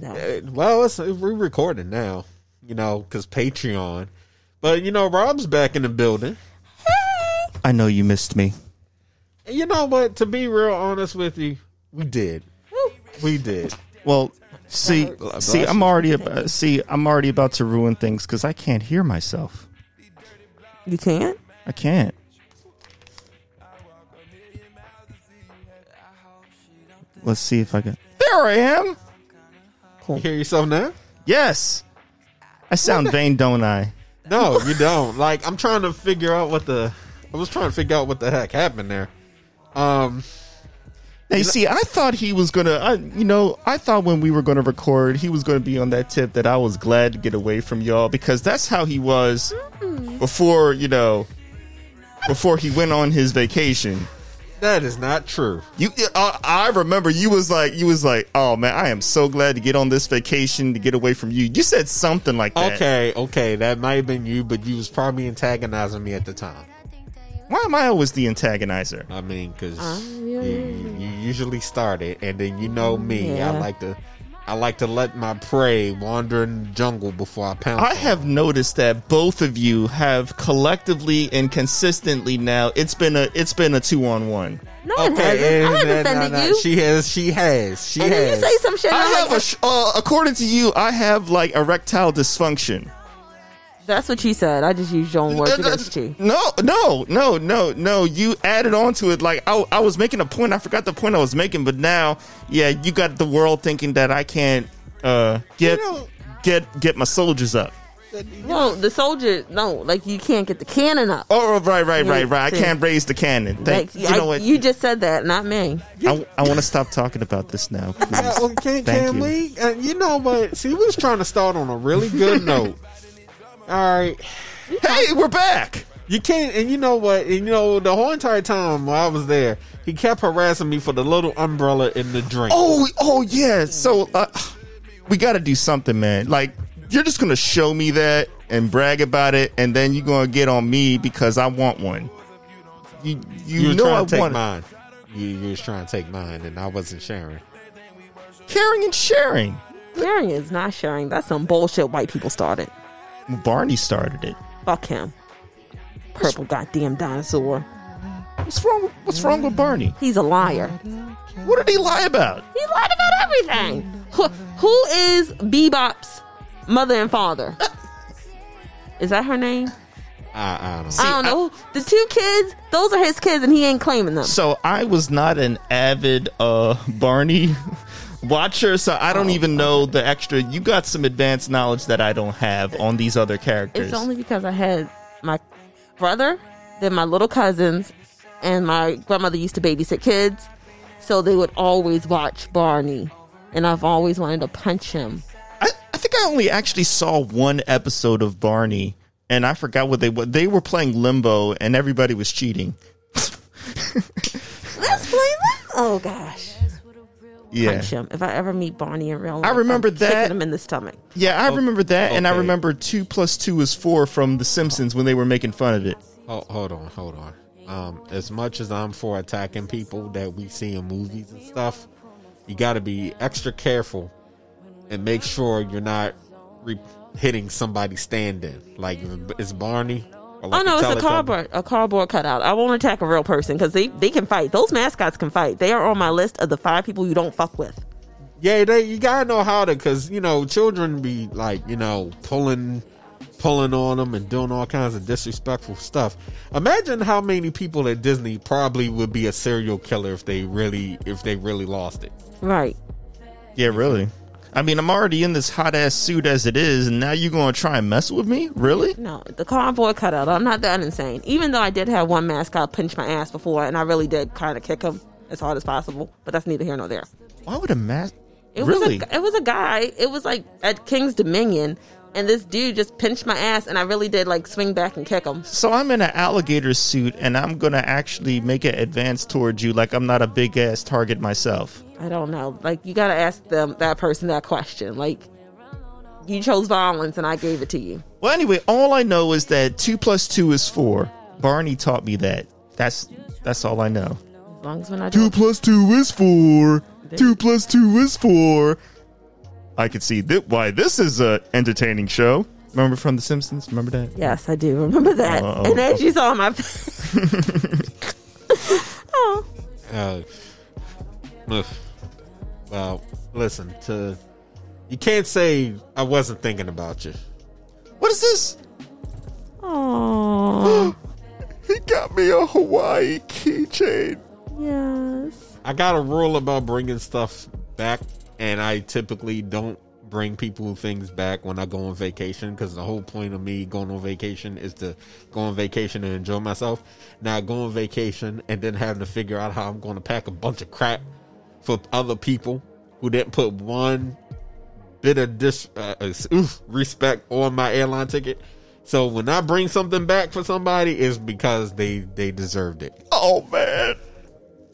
No. Uh, Well, it's, we're recording now, you know, because Patreon. But you know, Rob's back in the building. I know you missed me. You know what? To be real honest with you, we did. We did. Well, see, see. I'm already about, see, I'm already about to ruin things because I can't hear myself. You can't? I can't. Let's see if I can. There I am. You hear yourself now? Yes, I sound vain, don't I? No, you don't. Like I'm trying to figure out what the. I was trying to figure out what the heck happened there. Um, Now, you see, I thought he was gonna. I, you know, I thought when we were gonna record, he was gonna be on that tip that I was glad to get away from y'all because that's how he was before. You know, before he went on his vacation. That is not true. You, uh, I remember you was like, you was like, oh man, I am so glad to get on this vacation to get away from you. You said something like that. Okay, okay, that might have been you, but you was probably antagonizing me at the time. Why am I always the antagonizer? I mean, because Uh, you, you usually start it, and then you know me. Yeah. I like to, I like to let my prey wander in the jungle before I pounce. I on have noticed that both of you have collectively and consistently now. It's been a, it's been a two on one. No, them. it hasn't. I haven't and- defended and- you. She has. She has. She and then has. you say some shit. I have like, a, sh- uh, according to you, I have like erectile dysfunction. That's what you said. I just used your own words Uh, against you. No, no, no, no, no. You added on to it. Like I, I was making a point. I forgot the point I was making, but now, yeah, you got the world thinking that I can't uh, get You know- get get my soldiers up. No, the soldier. No, like you can't get the cannon up. Oh, right, right, right, right. I can't raise the cannon. Thank, Like, you I- know what? You just said that, not me. I, I want to stop talking about this now. Please. Yeah, well, can, Thank can you. we? Uh, you know what? See, we was trying to start on a really good note. All right. Hey, we're back. You can't, and you know what? And you know, the whole entire time while I was there, he kept harassing me for the little umbrella in the drink. Oh, oh yeah. So uh, we got to do something, man. Like you're just gonna show me that and brag about it, and then you're gonna get on me because I want one. You you, you were know I to take want mine. You, you was trying to take mine, and I wasn't sharing. caring and sharing. Sharing is not sharing. That's some bullshit white people started. Barney started it. Fuck him. Purple goddamn dinosaur. What's wrong? What's wrong with Barney? He's a liar. What did he lie about? He lied about everything. Who, who is Baby Bop's mother and father? Is that her name? I, I don't. I don't know. the two kids, those are his kids, and he ain't claiming them. So I was not an avid uh Barney watcher, so I don't oh, even know the extra. You got some advanced knowledge that I don't have on these other characters. It's only because I had my brother, then my little cousins, and my grandmother used to babysit kids, so they would always watch Barney, and I've always wanted to punch him. I, I think I only actually saw one episode of Barney, and I forgot what they were. They were playing Limbo, and everybody was cheating. Let's play that. Oh gosh, Yeah, punch him if I ever meet Barney in real life. I remember I'm that. Kicking him in the stomach. yeah, I remember that, and I remember two plus two is four from The Simpsons when they were making fun of it. Oh, hold on, hold on. Um, as much as I'm for attacking people that we see in movies and stuff, you got to be extra careful and make sure you're not re- hitting somebody standing. Like if it's Barney. Or like oh no, it's a cardboard, a cardboard cutout. I won't attack a real person because they they can fight. Those mascots can fight. They are on my list of the five people you don't fuck with. Yeah, they you gotta know how to, cause you know children be like you know pulling, pulling on them and doing all kinds of disrespectful stuff. Imagine how many people at Disney probably would be a serial killer if they really if they really lost it. Right. Yeah, really. I mean, I'm already in this hot ass suit as it is, and now you're gonna try and mess with me? Really? No, the cardboard cutout. I'm not that insane. Even though I did have one mascot pinch my ass before, and I really did kind of kick him as hard as possible. But that's neither here nor there. Why would a mask? It really? was a it was a guy. It was like at King's Dominion, and this dude just pinched my ass, and I really did like swing back and kick him. So I'm in an alligator suit, and I'm gonna actually make an advance towards you, like I'm not a big ass target myself. I don't know. Like you got to ask them that person that question. Like you chose violence, and I gave it to you. Well, anyway, all I know is that two plus two is four. Barney taught me that. That's that's all I know. As long as we're not Two plus two is four. Two plus two is four. I could see th- why this is a entertaining show. Remember from The Simpsons? Remember that? Yes, I do remember that. Uh-oh. And as you saw my oh, Uh, well, listen to. You can't say I wasn't thinking about you. What is this? oh, He got me a Hawaii keychain. yes. I got a rule about bringing stuff back, and I typically don't bring people things back when I go on vacation because the whole point of me going on vacation is to go on vacation and enjoy myself. Not go on vacation and then having to figure out how I'm going to pack a bunch of crap for other people who didn't put one bit of dis uh, uh, oof, respect on my airline ticket. So when I bring something back for somebody, it's because they they deserved it. Oh man,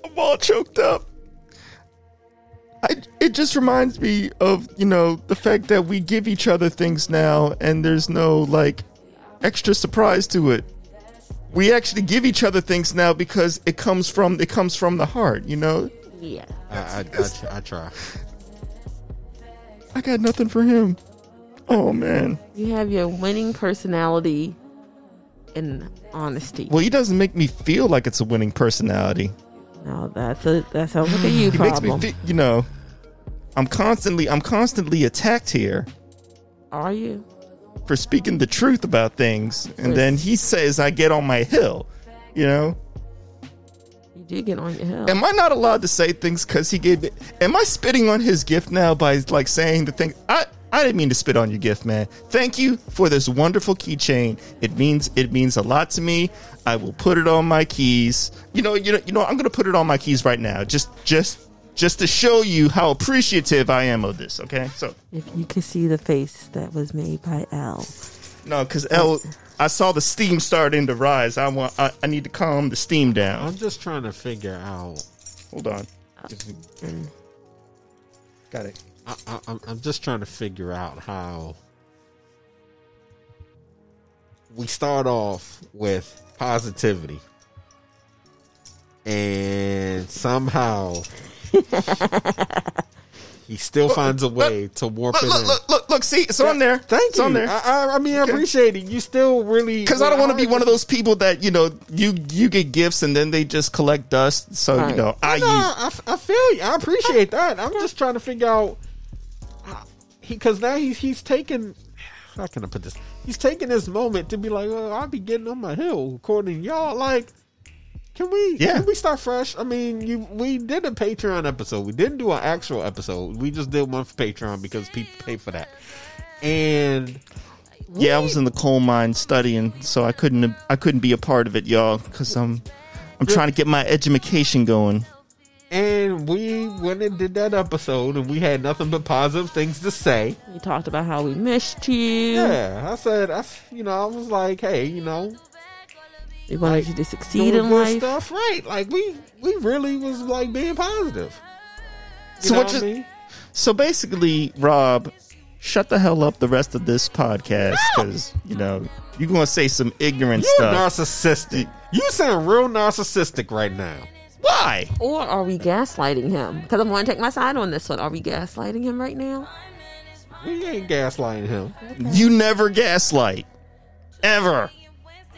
I'm all choked up. I, it just reminds me of you know the fact that we give each other things now, and there's no like extra surprise to it. We actually give each other things now because it comes from it comes from the heart. You know, Yeah. I I, I, I try. I got nothing for him. Oh man. You have your winning personality and honesty. Well, he doesn't make me feel like it's a winning personality. No, that's a that sounds like a you He makes me feel, you know, I'm constantly I'm constantly attacked here. Are you? for speaking the truth about things, and then he says I get on my hill. You know, You do get on your hill. am I not allowed to say things because he gave it? Am I spitting on his gift now by like saying the thing? I I didn't mean to spit on your gift, man. Thank you for this wonderful keychain. It means it means a lot to me. I will put it on my keys. You know, you know, you know. I'm gonna put it on my keys right now, just just just to show you how appreciative I am of this. Okay, so. if you could see the face that was made by L. No, because L, I saw the steam starting to rise. I want, I, I need to calm the steam down. I'm just trying to figure out. Hold on. Oh. Got it. I, I, I'm- just trying to figure out how we start off with positivity, and somehow he still finds a way to warp Look, it look, look, look, look. See, it's on there. Thank it's you. on there. I, I, I mean, I appreciate it. You still really Because I don't want to be one of those people that you know you you get gifts and then they just collect dust. So Right. you know I No, use. I, I feel you. I appreciate that. I'm just trying to figure out because now he's he's taking. How can I put this? He's taking this moment to be like, well, I'll be getting on my hill according to y'all. Like, can we? Yeah. Can we start fresh? I mean, you we did a Patreon episode. We didn't do an actual episode. We just did one for Patreon because people pay for that. And Yeah, I was in the coal mine studying, so I couldn't I couldn't be a part of it, y'all, because I'm I'm trying to get my education going. And we went and did that episode, and we had nothing but positive things to say. We talked about how we missed you. Yeah, I said, I, you know, I was like, hey, you know, We wanted you to succeed doing in life. stuff, right? Like we, we really was like being positive. You So what what I mean? So basically, Rob, shut the hell up the rest of this podcast because you know you're gonna say some ignorant You stuff. narcissistic. You sound real narcissistic right now. Why? Or are we gaslighting him? Because I'm going to take my side on this one. Are we gaslighting him right now? We ain't gaslighting him. You never gaslight, ever.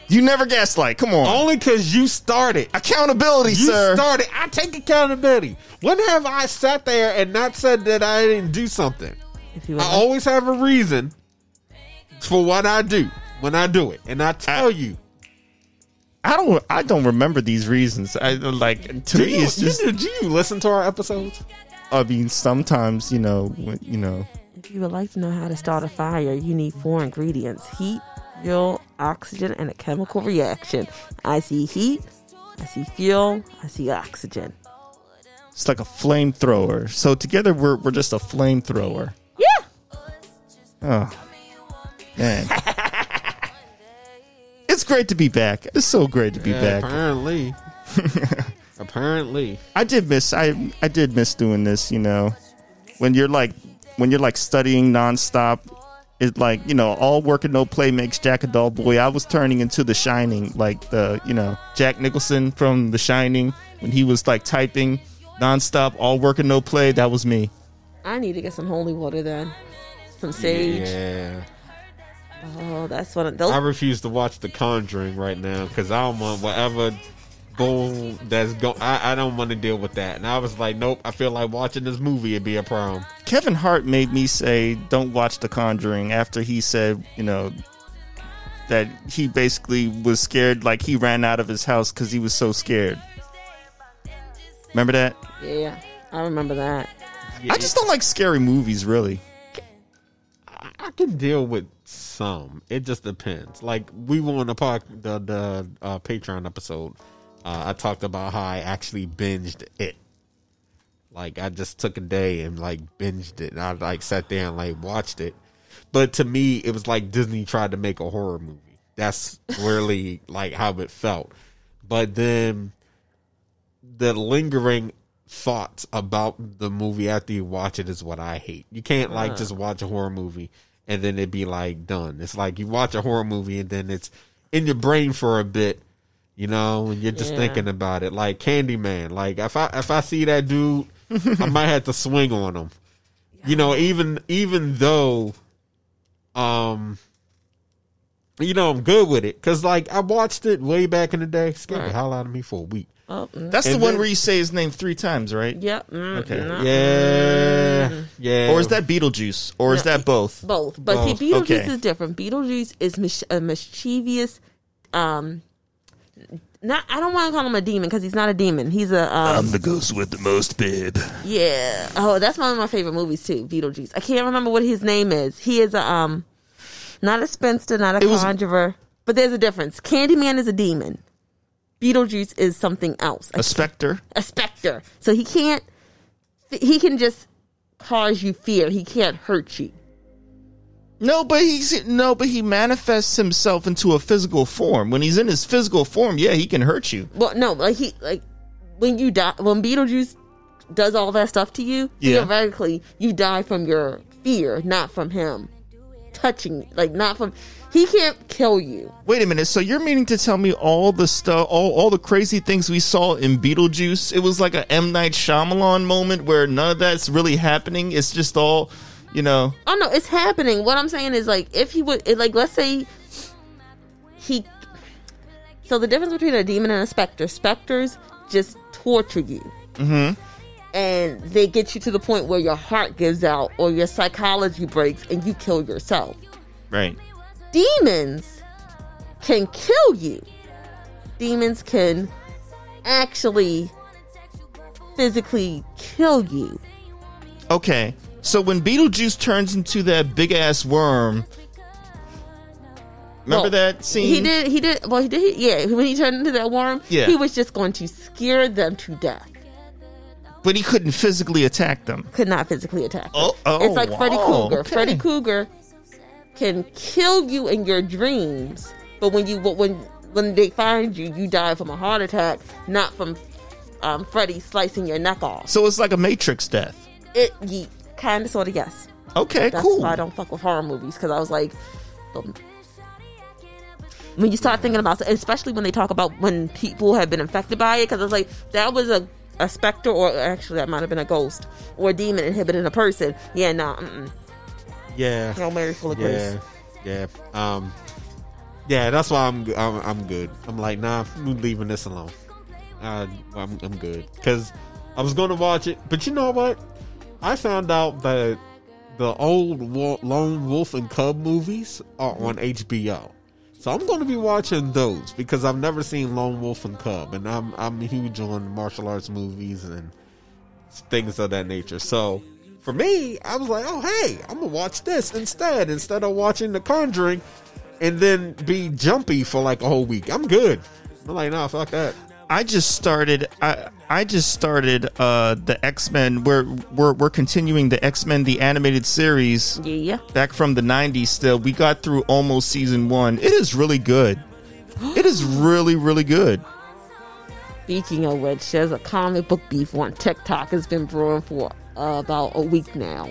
You never gaslight. Come on, Only because you started. accountability, You sir. started. I take accountability. When have I sat there and not said that I didn't do something? If you I like- always have a reason for what I do when I do it, and I tell you. I don't. I don't remember these reasons. I like to Do me. you, It's just. you, do you listen to our episodes? I mean, sometimes you know, when, you know. If you would like to know how to start a fire, you need four ingredients heat, fuel, oxygen, and a chemical reaction. I see heat, I see fuel, I see oxygen. It's like a flamethrower. So together, we're we're just a flamethrower. Yeah! Oh man, it's great to be back. It's so great to be Yeah, back. Apparently. apparently. I did miss. I I did miss doing this. You know, when you're like when you're like studying nonstop. It's like you know, all work and no play makes Jack a dull boy. I was turning into The Shining, like the you know Jack Nicholson from The Shining when he was like typing nonstop, all work and no play. That was me. I need to get some holy water then. Some sage. Yeah. Oh, that's one of those. I refuse to watch The Conjuring right now because I don't want whatever bull that's go. I, I don't want to deal with that. And I was like, nope. I feel like watching this movie would be a problem. Kevin Hart made me say, "Don't watch The Conjuring." After he said, you know, that he basically was scared, like he ran out of his house because he was so scared. Remember that? yeah, I remember that. I just don't like scary movies, really. I, I can deal with some. It just depends. Like we were on the park the the uh, Patreon episode. Uh, I talked about how I actually binged it. Like I just took a day and like binged it. And I like sat there and like watched it. But to me, it was like Disney tried to make a horror movie. That's really like how it felt. But then the lingering thoughts about the movie after you watch it is what I hate. You can't like just watch a horror movie and then it'd be like done. It's like you watch a horror movie and then it's in your brain for a bit, you know, and you're just Yeah. thinking about it. Like Candyman. Like if I if I see that dude, I might have to swing on him. You know, even even though um you know, I'm good with it because, like, I watched it way back in the day. Scared the hell out of me for a week. Oh, mm, That's the And one then- where you say his name three times, right? yeah. mm, Okay. no, Yeah, yeah. Or is that Beetlejuice? Or is that both? both? But Both. see, Beetlejuice Okay. is different. Beetlejuice is mis- a mischievous. Um, not I don't want to call him a demon because he's not a demon. He's a um, the ghost with the most bib. yeah. Oh, that's one of my favorite movies too. Beetlejuice. I can't remember what his name is. He is a um, not a spinster, not a It was- conjurer. But there's a difference. Candyman is a demon. Beetlejuice is something else. A specter. a specter. So he can't. He can just cause you fear. He can't hurt you. No, but he's no, but he manifests himself into a physical form. When he's in his physical form, yeah, he can hurt you. Well, no, like he like when you die when Beetlejuice does all that stuff to you, Yeah. theoretically you die from your fear, not from him touching. Like not from he can't kill you. Wait a minute. So you're meaning to tell me all the stuff, all all the crazy things we saw in Beetlejuice? It was like a M Night Shyamalan moment where none of that's really happening. It's just all, you know. Oh no, it's happening. What I'm saying is like if he would like let's say he so the difference between a demon and a specter, specters just torture you. Mm-hmm. And they get you to the point where your heart gives out or your psychology breaks and you kill yourself. Right. demons can kill you. Demons can actually physically kill you. Okay. So when Beetlejuice turns into that big ass worm, remember Well, that scene? He did. He did. Well, he did. Yeah, when he turned into that worm, Yeah. he was just going to scare them to death. But he couldn't physically attack them. Could not physically attack. them. Oh, oh, it's like Freddy wow, Krueger. okay. Freddy Krueger can kill you in your dreams, but when you when when they find you, you die from a heart attack, not from um, Freddy slicing your neck off. So it's like a Matrix death. It ye, kind of sort of yes. Okay, That's cool. why I don't fuck with horror movies because I was like, um, when you start thinking about, especially when they talk about when people have been infected by it, because I was like, that was a a specter, or actually that might have been a ghost or a demon inhibiting a person. Yeah, nah, mm-mm. yeah, no Mary full of yeah, grace. yeah. Um, yeah. That's why I'm I'm, I'm good. I'm like, nah, I'm leaving this alone. Uh, I'm I'm good because I was going to watch it, but you know what? I found out that the old Lone Wolf and Cub movies are on HBO. So I'm going to be watching those because I've never seen Lone Wolf and Cub, and I'm I'm huge on martial arts movies and things of that nature. So for me, I was like, oh hey, I'm gonna watch this instead instead of watching The Conjuring, and then be jumpy for like a whole week. I'm good. I'm like, nah, fuck that. I just started. I I just started uh the X Men. We're we're we're continuing the X Men the animated series Yeah, back from the '90s. Still, we got through almost season one. It is really good. It is really really good. Speaking of which, there's a comic book beef on TikTok It's been brewing for uh, about a week now.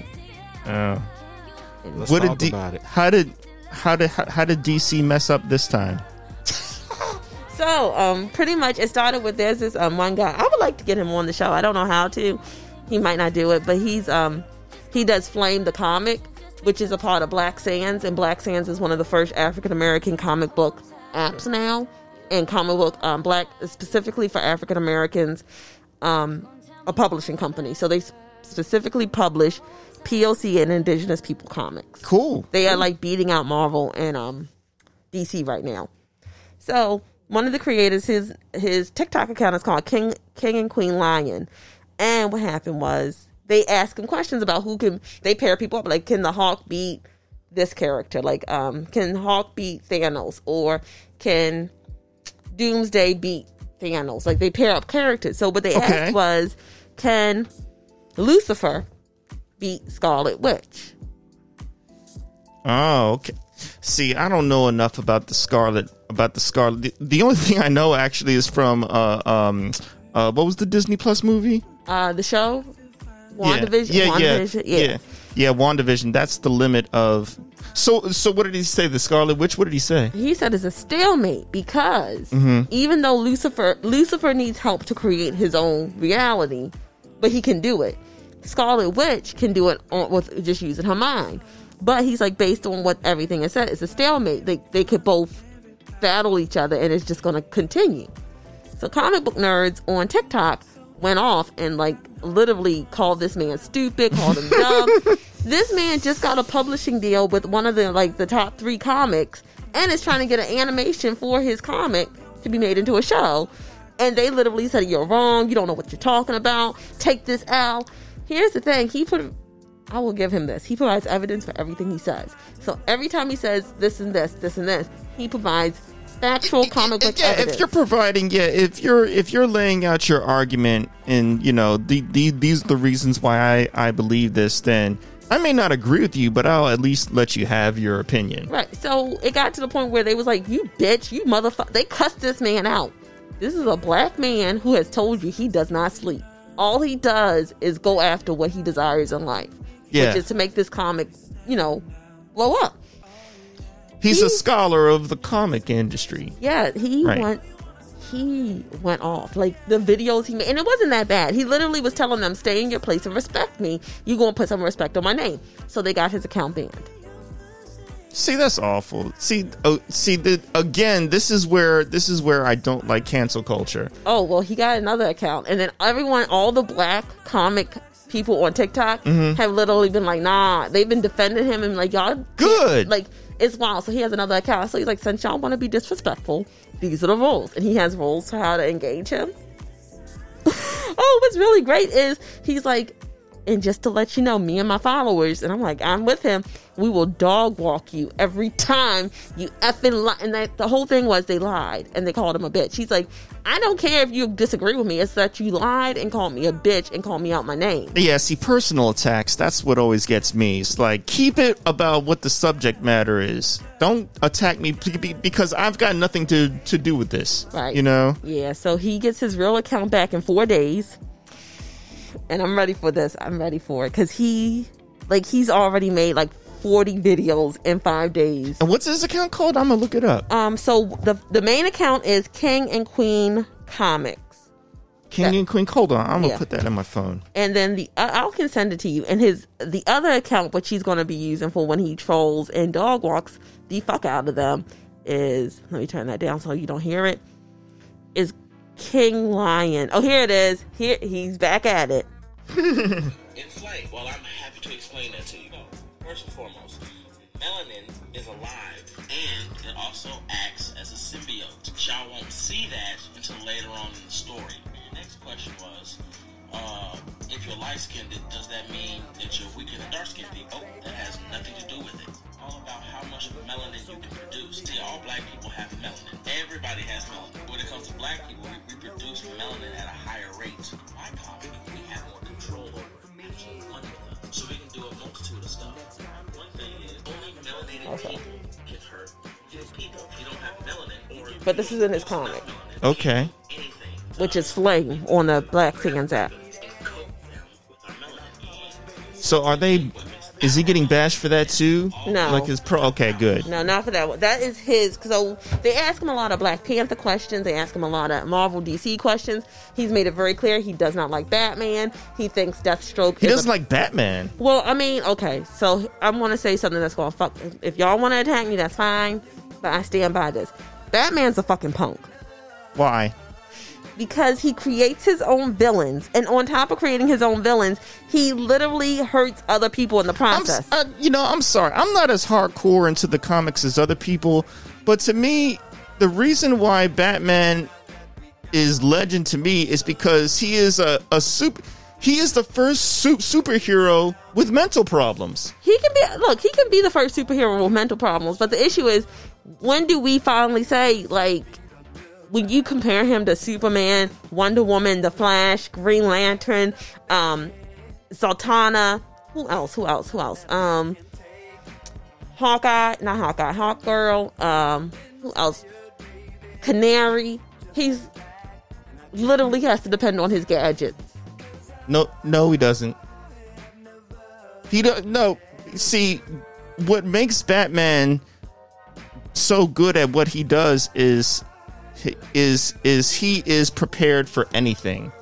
Let's what talk did D- about it. how did how did how, how did DC mess up this time? So, um, pretty much it started with there's this um one guy. I would like to get him on the show. I don't know how to. He might not do it, but he's um He does Flame the comic, which is a part of Black Sands, and Black Sands is one of the first African American comic book apps now, and comic book um, Black specifically for African Americans, um, a publishing company. So they specifically publish POC and Indigenous people comics. Cool. They are like beating out Marvel and um, DC right now. So one of the creators, his his TikTok account is called King King and Queen Lion, and what happened was they asked him questions about who can they pair people up like can the Hawk beat this character like um can Hawk beat Thanos or can Doomsday beat Thanos like they pair up characters. So what they Okay. asked was can Lucifer beat Scarlet Witch? Oh, okay. See, I don't know enough about the Scarlet about the Scarlet. The, the only thing I know actually is from uh um uh what was the Disney Plus movie? Uh, the show, WandaVision. Yeah, yeah, WandaVision, yeah, yeah, yeah. WandaVision. That's the limit of. So, so what did he say? The Scarlet Witch. What did he say? He said it's a stalemate because Mm-hmm. even though Lucifer Lucifer needs help to create his own reality, but he can do it. Scarlet Witch can do it on, with just using her mind. But he's like based on what everything is said, it's a stalemate. They they could both battle each other, and it's just going to continue. So comic book nerds on TikTok went off and like literally called this man stupid, called him dumb. this man just got a publishing deal with one of the like the top three comics and is trying to get an animation for his comic to be made into a show. And they literally said, You're wrong, you don't know what you're talking about, take this out. Here's the thing, he put I will give him this. He provides evidence for everything he says. So every time he says this and this, this and this, he provides factual comic book yeah, evidence. if you're providing, yeah, if you're if you're laying out your argument and you know the, the these are the reasons why I I believe this, then I may not agree with you, but I'll at least let you have your opinion. Right. So it got to the point where they was like, "You bitch, you motherfucker." They cussed this man out. This is a black man who has told you he does not sleep. All he does is go after what he desires in life, Yeah. which is to make this comic, you know, blow up. He's a scholar of the comic industry. Yeah, he Right. went. He went off like the videos he made, and it wasn't that bad. He literally was telling them, "Stay in your place and respect me. You gonna put some respect on my name." So they got his account banned. See, that's awful. See, oh, see, the, again, this is where this is where I don't like cancel culture. Oh well, he got another account, and then everyone, all the black comic people on TikTok Mm-hmm. have literally been like, "Nah." They've been defending him and like, "Y'all can't-" Good. Like it's wild. So he has another account. So he's like, "Since y'all want to be disrespectful, these are the rules," and he has rules for how to engage him. oh, what's really great is he's like, and just to let you know, me and my followers, and I'm like, I'm with him. We will dog walk you every time you effing lie. And that, the whole thing was they lied and they called him a bitch. He's like, I don't care if you disagree with me. It's that you lied and called me a bitch and called me out my name. Yeah, see, personal attacks, that's what always gets me. It's like, keep it about what the subject matter is. Don't attack me be- be- because I've got nothing to, to do with this. Right. You know? Yeah, so he gets his real account back in four days. And I'm ready for this. I'm ready for it. Because he, like, he's already made like 40 videos in five days. And what's his account called? I'm going to look it up. Um, so the the main account is King and Queen Comics, King and Queen. Hold on. I'm going to Yeah. put that in my phone. and then the I I can send it to you. And his the other account, which he's going to be using for when he trolls and dog walks the fuck out of them, is let me turn that down so you don't hear it. Is King Lion? Oh, here it is. Here he's back at it. In flight. Well, I'm happy to explain that to you. First and foremost, melanin is alive and it also acts as a symbiote. Y'all won't see that until later on in the story. Your next question was, uh, if you're light skinned, does that mean that you're weaker than dark skinned people? That has nothing to do with it. All about how much melanin you can produce. See, all black people have melanin. Everybody has melanin. When it comes to black people, we, we produce melanin at a higher rate. My comic, we have more or But this is in his comic, Okay. which is Flame on the Black Sands app. and coat them with our melanin. So are they Is he getting bashed for that too? No. Like his pro. Okay, good. No, not for that one. That is his. So oh, they ask him a lot of Black Panther questions. They ask him a lot of Marvel DC questions. He's made it very clear he does not like Batman. He thinks Deathstroke. He doesn't a- like Batman. Well, I mean, okay. So I'm gonna say something that's gonna fuck. If y'all want to attack me, that's fine. But I stand by this. Batman's a fucking punk Why? Because he creates his own villains, and on top of creating his own villains, he literally hurts other people in the process. s- uh, you know, I'm sorry. I'm not as hardcore into the comics as other people, but to me, the reason why Batman is legend to me is because he is a, a super. He is the first su- superhero with mental problems. he can be look he can be the first superhero with mental problems but the issue is when do we finally say like when you compare him to superman wonder woman the flash green lantern um Zatanna who else who else who else um hawkeye not hawkeye hawk girl um who else canary he's literally has to depend on his gadgets No, no, he doesn't. He don't. No, see, what makes Batman so good at what he does is is is he is prepared for anything,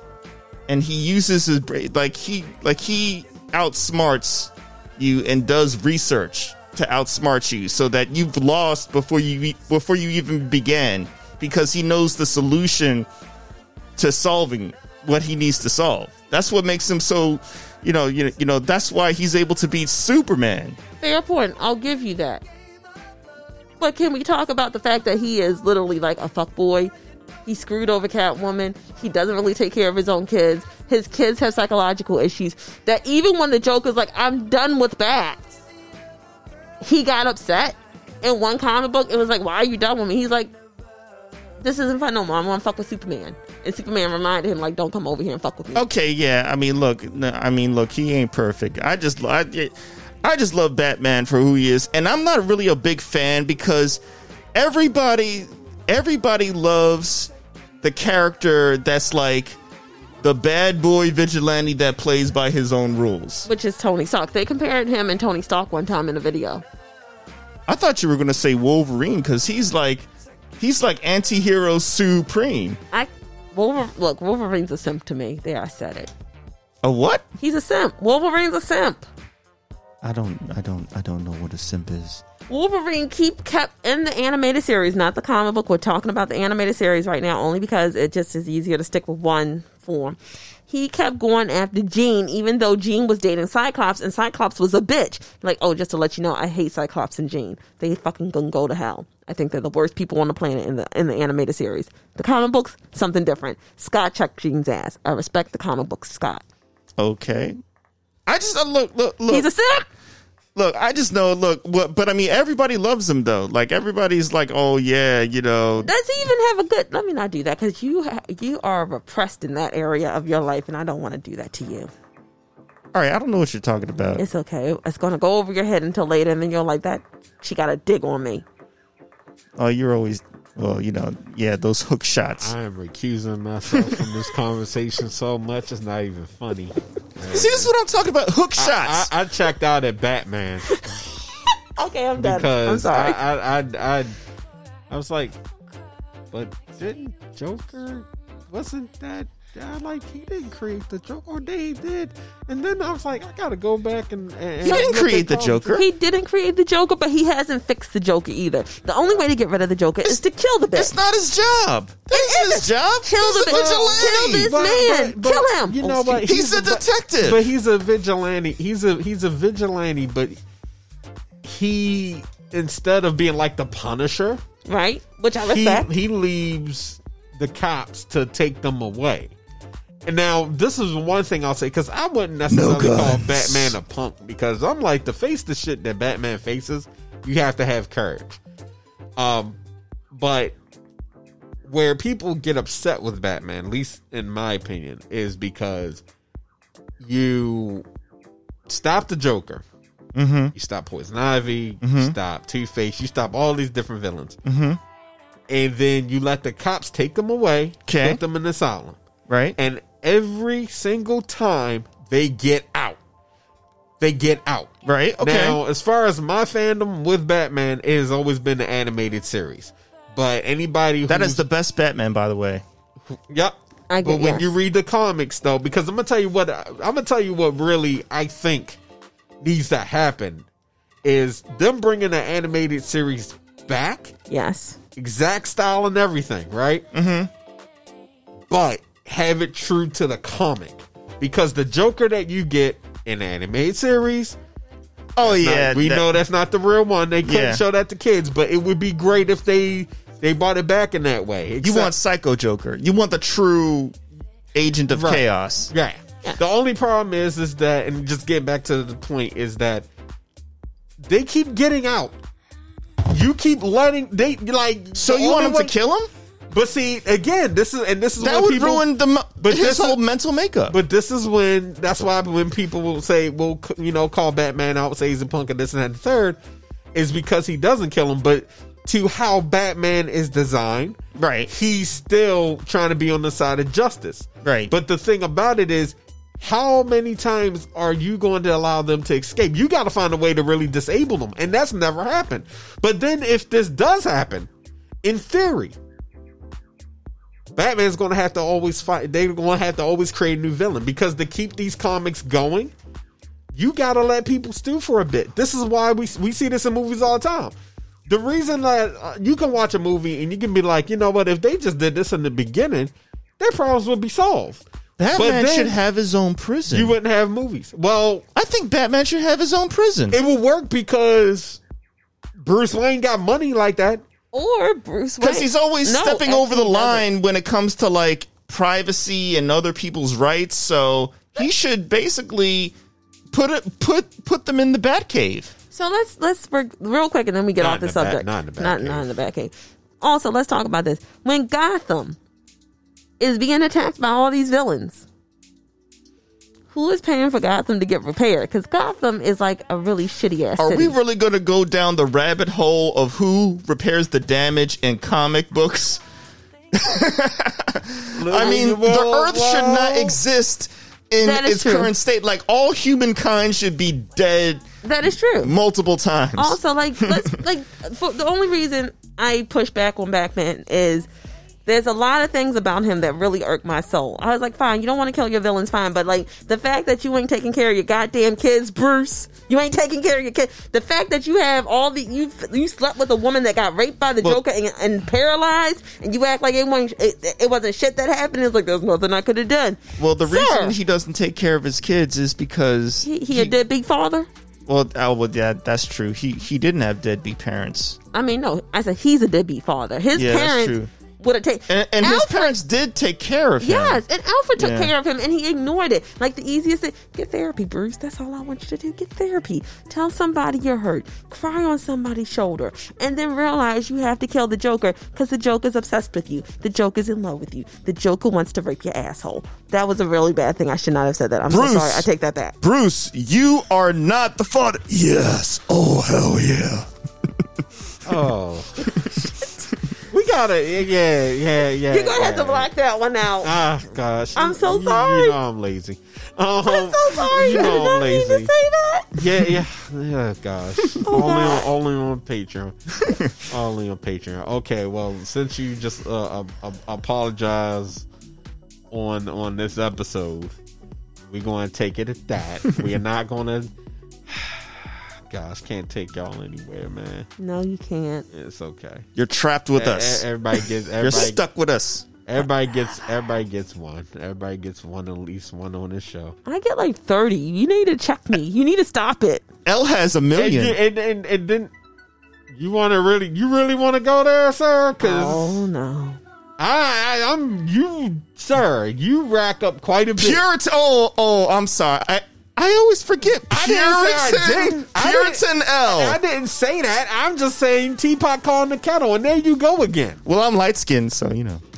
and he uses his brain like he like he outsmarts you and does research to outsmart you so that you've lost before you before you even began because he knows the solution to solving what he needs to solve. That's what makes him so, you know, you know, you know. That's why he's able to beat Superman. Fair point. I'll give you that. But can we talk about the fact that he is literally like a fuck boy? He screwed over Catwoman. He doesn't really take care of his own kids. His kids have psychological issues. That even when the Joker's like, I'm done with bats, he got upset. In one comic book, it was like, Why are you done with me? He's like, This isn't fun no more. I want to fuck with Superman. And Superman reminded him, like, don't come over here and fuck with me. Okay, yeah. I mean, look. No, I mean, look. He ain't perfect. I just, I, I just love Batman for who he is, and I'm not really a big fan because everybody, everybody loves the character that's like the bad boy vigilante that plays by his own rules. Which is Tony Stark. They compared him and Tony Stark one time in a video. I thought you were gonna say Wolverine because he's like, he's like anti-hero supreme. I Wolver- look, Wolverine's a simp to me. There, I said it. A what? He's a simp. Wolverine's a simp. I don't, I don't, I don't know what a simp is. Wolverine keep kept in the animated series, not the comic book. We're talking about the animated series right now, only because it just is easier to stick with one form. He kept going after Jean, even though Jean was dating Cyclops, and Cyclops was a bitch. Like, oh, just to let you know, I hate Cyclops and Jean. They fucking gonna go to hell. I think they're the worst people on the planet in the in the animated series. The comic books, something different. Scott checked Jean's ass. I respect the comic book, Scott. Okay. I just uh, look, look, look. He's a simp. look, I just know. Look, what? But I mean, everybody loves him though. Like everybody's like, oh yeah, you know. Does he even have a good? Let me not do that because you ha- you are repressed in that area of your life, and I don't want to do that to you. All right, I don't know what you're talking about. It's okay. It's gonna go over your head until later, and then you're like that. She got a dig on me. Oh, you're always, well, you know, yeah, those hook shots. I am recusing myself from this conversation so much it's not even funny. See, this is what I'm talking about. Hook shots. I, I checked out at Batman Okay, I'm done. I'm because sorry. I, I, I, I, I was like, but didn't Joker wasn't that? I like he didn't create the Joker, or they did, and then I was like, I gotta go back and. and He didn't create the. Joker. he didn't create the Joker, but he hasn't fixed the Joker either. The only way to get rid of the Joker is to kill the bitch. it's not his job. That's It his job. Kill He's the bitch. vigilante. Kill this But- man. but- but Kill him. You know what? He's a detective. But he's a vigilante. He's a he's a vigilante, but he instead of being like the Punisher, right? Which I he respect. he leaves the cops to take them away. And now this is one thing I'll say because I wouldn't necessarily call. Batman a punk because I'm like to face the shit that Batman faces, you have to have courage. Um, but where people get upset with Batman, at least in my opinion, is because you stop the Joker, Mm-hmm. you stop Poison Ivy, you stop Two Face, you stop all these different villains, Mm-hmm. and then you let the cops take them away, 'Kay. put them in the asylum, Right. and every single time they get out, they get out. Right. Okay. Now, as far as my fandom with Batman, it has always been the animated series. But anybody that who's- the best Batman, by the way. Yep. I but when yes. you read the comics, though, because I'm gonna tell you what I'm gonna tell you what really I think needs to happen is them bringing the animated series back, Yes. exact style and everything, right? Mm-hmm. But have it true to the comic, because the Joker that you get in the animated series, Oh not- yeah, we that- know that's not the real one. They couldn't Yeah. show that to kids, but it would be great if they they brought it back in that way. you want Psycho Joker. You want the true agent of Right. chaos. Yeah. The only problem is, is that, and just getting back to the point, is that they keep getting out. You keep letting they like. So the you want them to kill him? But see, again, this is and this is That would people, ruin the but his is- whole mental makeup. But this is when that's why when people will say, "Well, you know, call Batman out, say he's a punk and this and that and the third, is because he doesn't kill him. But to how Batman is designed, Right. he's still trying to be on the side of justice. Right. But the thing about it is, how many times are you going to allow them to escape? You got to find a way to really disable them, and that's never happened. But then, if this does happen, in theory, Batman's to have to always fight. They're to have to always create a new villain because to keep these comics going, you got to let people stew for a bit. This is why we we see this in movies all the time. The reason that uh, you can watch a movie and you can be like, you know what, if they just did this in the beginning, their problems would be solved. Batman should have his own prison. You wouldn't have movies. Well, I think Batman should have his own prison. it will work because Bruce Wayne got money like that. Or Bruce Wayne. Because he's always No, stepping over the actually, he line when it comes to like privacy and other people's rights. So he should basically put it put put them in the Batcave. So let's let's work real quick and then we get Not off the, in the Bat- subject. not in the Batcave. not, cave. not in the back cave. Also, let's talk about this. When Gotham is being attacked by all these villains, who is paying for Gotham to get repaired? Because Gotham is like a really shitty ass Are city. we really going to go down the rabbit hole of who repairs the damage in comic books? I mean, the Earth should not exist in its true. current state. Like all humankind should be dead that is true. multiple times. Also, like, let's like for, the only reason I push back on Batman is there's a lot of things about him that really irk my soul. I was like, fine, you don't want to kill your villains, fine, but like the fact that you ain't taking care of your goddamn kids, Bruce, you ain't taking care of your kids. The fact that you have all the you you slept with a woman that got raped by the Joker and, and paralyzed, and you act like it wasn't it, it wasn't shit that happened. It's like there's nothing I could have done. well, the Sir, reason he doesn't take care of his kids is because he, he a deadbeat father. Well, oh, well, yeah, that's true. He he didn't have deadbeat parents, I mean, no, I said he's a deadbeat father. His Yeah, that's parents true. would have taken and, and his parents did take care of him. Yes, and Alfred took Yeah. care of him, and he ignored it. Like the easiest thing, get therapy, Bruce. That's all I want you to do. Get therapy. Tell somebody you're hurt. Cry on somebody's shoulder, and then realize you have to kill the Joker because the Joker's obsessed with you. The Joker's in love with you. The Joker wants to rape your asshole. That was a really bad thing. I should not have said that. I'm Bruce. so sorry. I take that back. Bruce, you are not the father. Yes. Oh hell yeah. Oh, we gotta. Yeah, yeah, yeah. You're gonna have to block that one out. Ah, gosh. I'm so You- sorry. You know I'm lazy. Um, I'm so sorry. You know I'm mean to say that. Yeah, yeah, yeah. Gosh, Oh, only God. on only on Patreon, only on Patreon. Okay, well, since you just uh, uh, uh, apologize on on this episode, we're going to take it at that. we are not going to. Gosh, can't take y'all anywhere, man. No, you can't. It's okay. You're trapped with E- us. Everybody gets. You're stuck with us. Everybody gets. Everybody gets one. Everybody gets one. At least one on this show. I get like 30. You need to check me. You need to stop it. L has a million. you, and, and, and then you want to really, you really want to go there, sir? Because Oh no. I, I, I'm you, sir. You rack up quite a bit. Puritan. Oh, oh, I'm sorry. I I always forget. I didn't say I Puritan. I didn't- Puritan L. I didn't say that. I'm just saying teapot calling the kettle, and there you go again. well, I'm light skinned, so you know.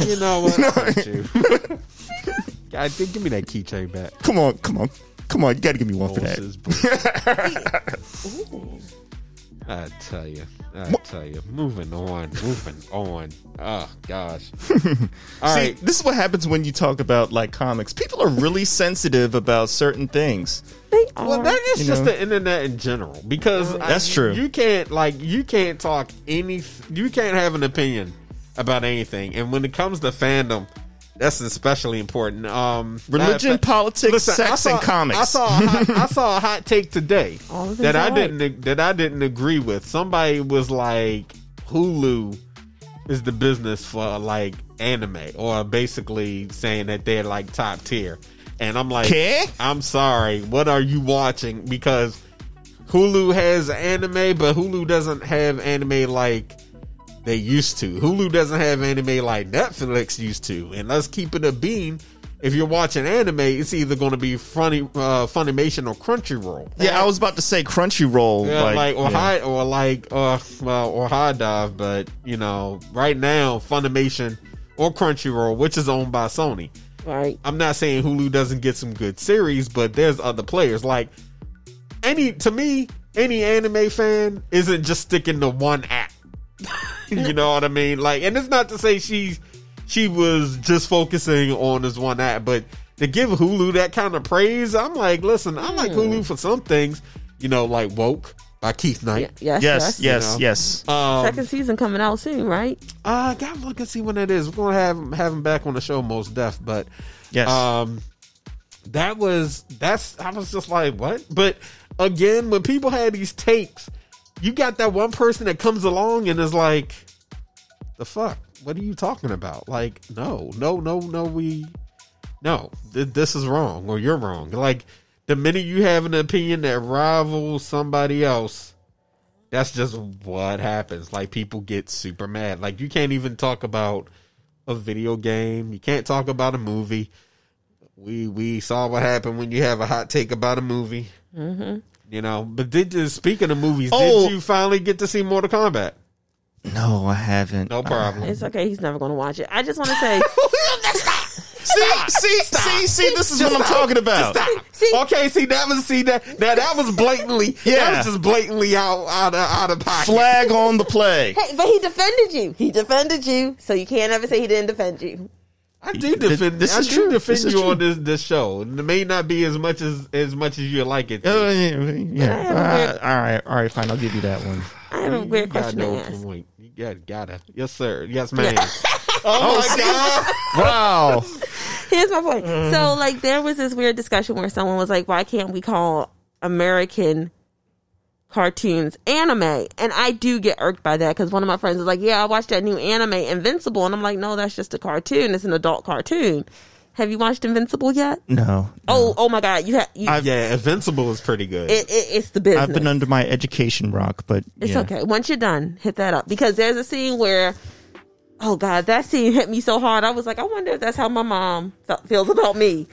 You know what? I hate you. I think give me that keychain back. Come on, come on, come on. You got to give me one for that. Bullshit, bullshit. I tell you, I tell you. Moving on, moving on. Oh gosh. All See, right. this is what happens when you talk about like comics. People are really sensitive about certain things. They are. Well, that is You just know. the internet in general because I- That's true. You can't like you can't talk any. You can't have an opinion about anything, and when it comes to fandom, that's especially important. Um, Religion, fact- politics, Listen, sex, saw- and comics. I saw a hot, I saw a hot take today All the things that I, I didn't that I didn't agree with. Somebody was like, Hulu is the business for like anime, or basically saying that they're like top tier. And I'm like, ¿Qué? I'm sorry, what are you watching? Because Hulu has anime, but Hulu doesn't have anime like they used to. Hulu doesn't have anime like Netflix used to. And let's keep it a bean. If you're watching anime, it's either going to be funny, uh, Funimation or Crunchyroll. Yeah, I was about to say Crunchyroll, Yeah, like, like, or yeah. high or like uh well or HIDIVE, but you know, right now Funimation or Crunchyroll, which is owned by Sony. right. I'm not saying Hulu doesn't get some good series, but there's other players. Like any to me, any anime fan isn't just sticking to one app. you know what I mean? Like, and it's not to say she she was just focusing on this one app, but to give Hulu that kind of praise, I'm like, listen, I like Hulu for some things. You know, like Woke by Keith Yeah, Knight. yes, Yes, yes, know. yes. Um, Second season coming out soon, right? uh, gotta look and see when it is. We're gonna have him have him back on the show, most deaf. But Yes. um, that was that's. I was just like, what? But again, when people had these takes, you got that one person that comes along and is like, the fuck? What are you talking about? Like, no, no, no, no. We no, th- this is wrong or you're wrong. Like the minute you have an opinion that rivals somebody else, that's just what happens. Like people get super mad. Like you can't even talk about a video game. You can't talk about a movie. We we saw what happened when you have a hot take about a movie. Mm-hmm. You know, but did you, speaking of movies, Oh. did you finally get to see Mortal Kombat? no, I haven't. No problem. It's okay. He's never going to watch it. I just want to say, See, see, see, see. This is what I'm talking about. Stop. See- okay, see that was see that that that was blatantly that Yeah. was just blatantly out out of out of pocket. Flag on the play. hey, but he defended you. He defended you, so you can't ever say he didn't defend you. I do defend. This I is do true. defend This you true. on this this show. It may not be as much as as much as you like it. to. Uh, yeah, yeah. have a weird- Uh, all right, all right, fine. I'll give you that one. I have a You weird got question to no ask. point. You got gotta. Yes, sir. Yes, ma'am. Oh my God. Wow. Here's my point. So, like, there was this weird discussion where someone was like, "Why can't we call American cartoons anime?" And I do get irked by that because one of my friends was like, "Yeah, I watched that new anime Invincible," and I'm like, "No, that's just a cartoon. It's an adult cartoon." Have you watched Invincible yet? No. Oh, oh my God! You have you. Yeah, Invincible is pretty good. it, it, it's the business. I've been under my education rock, but It's yeah. okay. Once you're done, hit that up because there's a scene where, oh god, that scene hit me so hard. I was like, I wonder if that's how my mom fe- feels about me.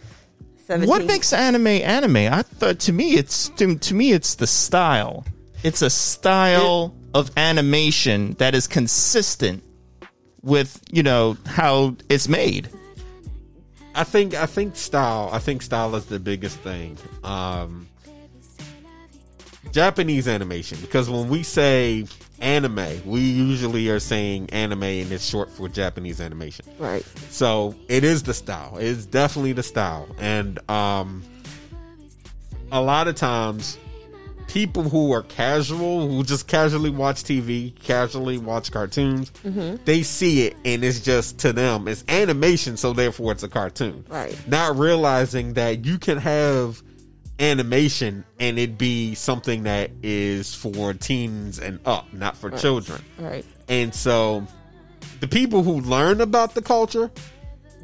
17. What makes anime anime? I thought to me it's to, to me it's the style. It's a style of animation that is consistent with you know how it's made. I think I think style. I think style is the biggest thing. Um, Japanese animation because when we say anime, we usually are saying anime and it's short for Japanese animation. right? So it is the style. It's definitely the style, and um, a lot of times, people who are casual, who just casually watch TV, casually watch cartoons, they see it, and it's just to them, it's animation, so therefore it's a cartoon. Right. Not realizing that you can have animation and it be something that is for teens and up, not for children. Right. And so the people who learn about the culture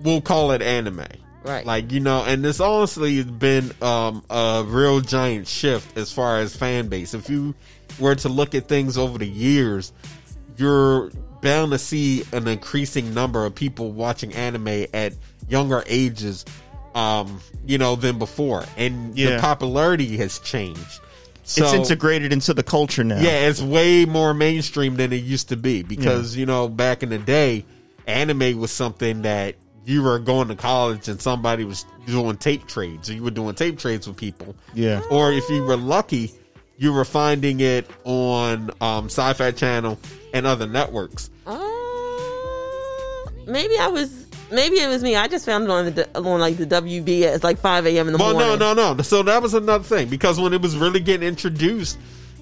will call it anime. Right. Like, you know, and this honestly has been um, a real giant shift as far as fan base. If you were to look at things over the years, you're bound to see an increasing number of people watching anime at younger ages, um, you know, than before. And the popularity has changed. So, it's integrated into the culture now. yeah, it's way more mainstream than it used to be because you know back in the day, anime was something that you were going to college and somebody was doing tape trades, or you were doing tape trades with people. Yeah. Or if you were lucky, you were finding it on um, Sci-Fi Channel and other networks. Uh, maybe I was. Maybe it was me. I just found it on the on like the WB at like five a.m. in the Well, morning. no, no, no. So that was another thing because when it was really getting introduced,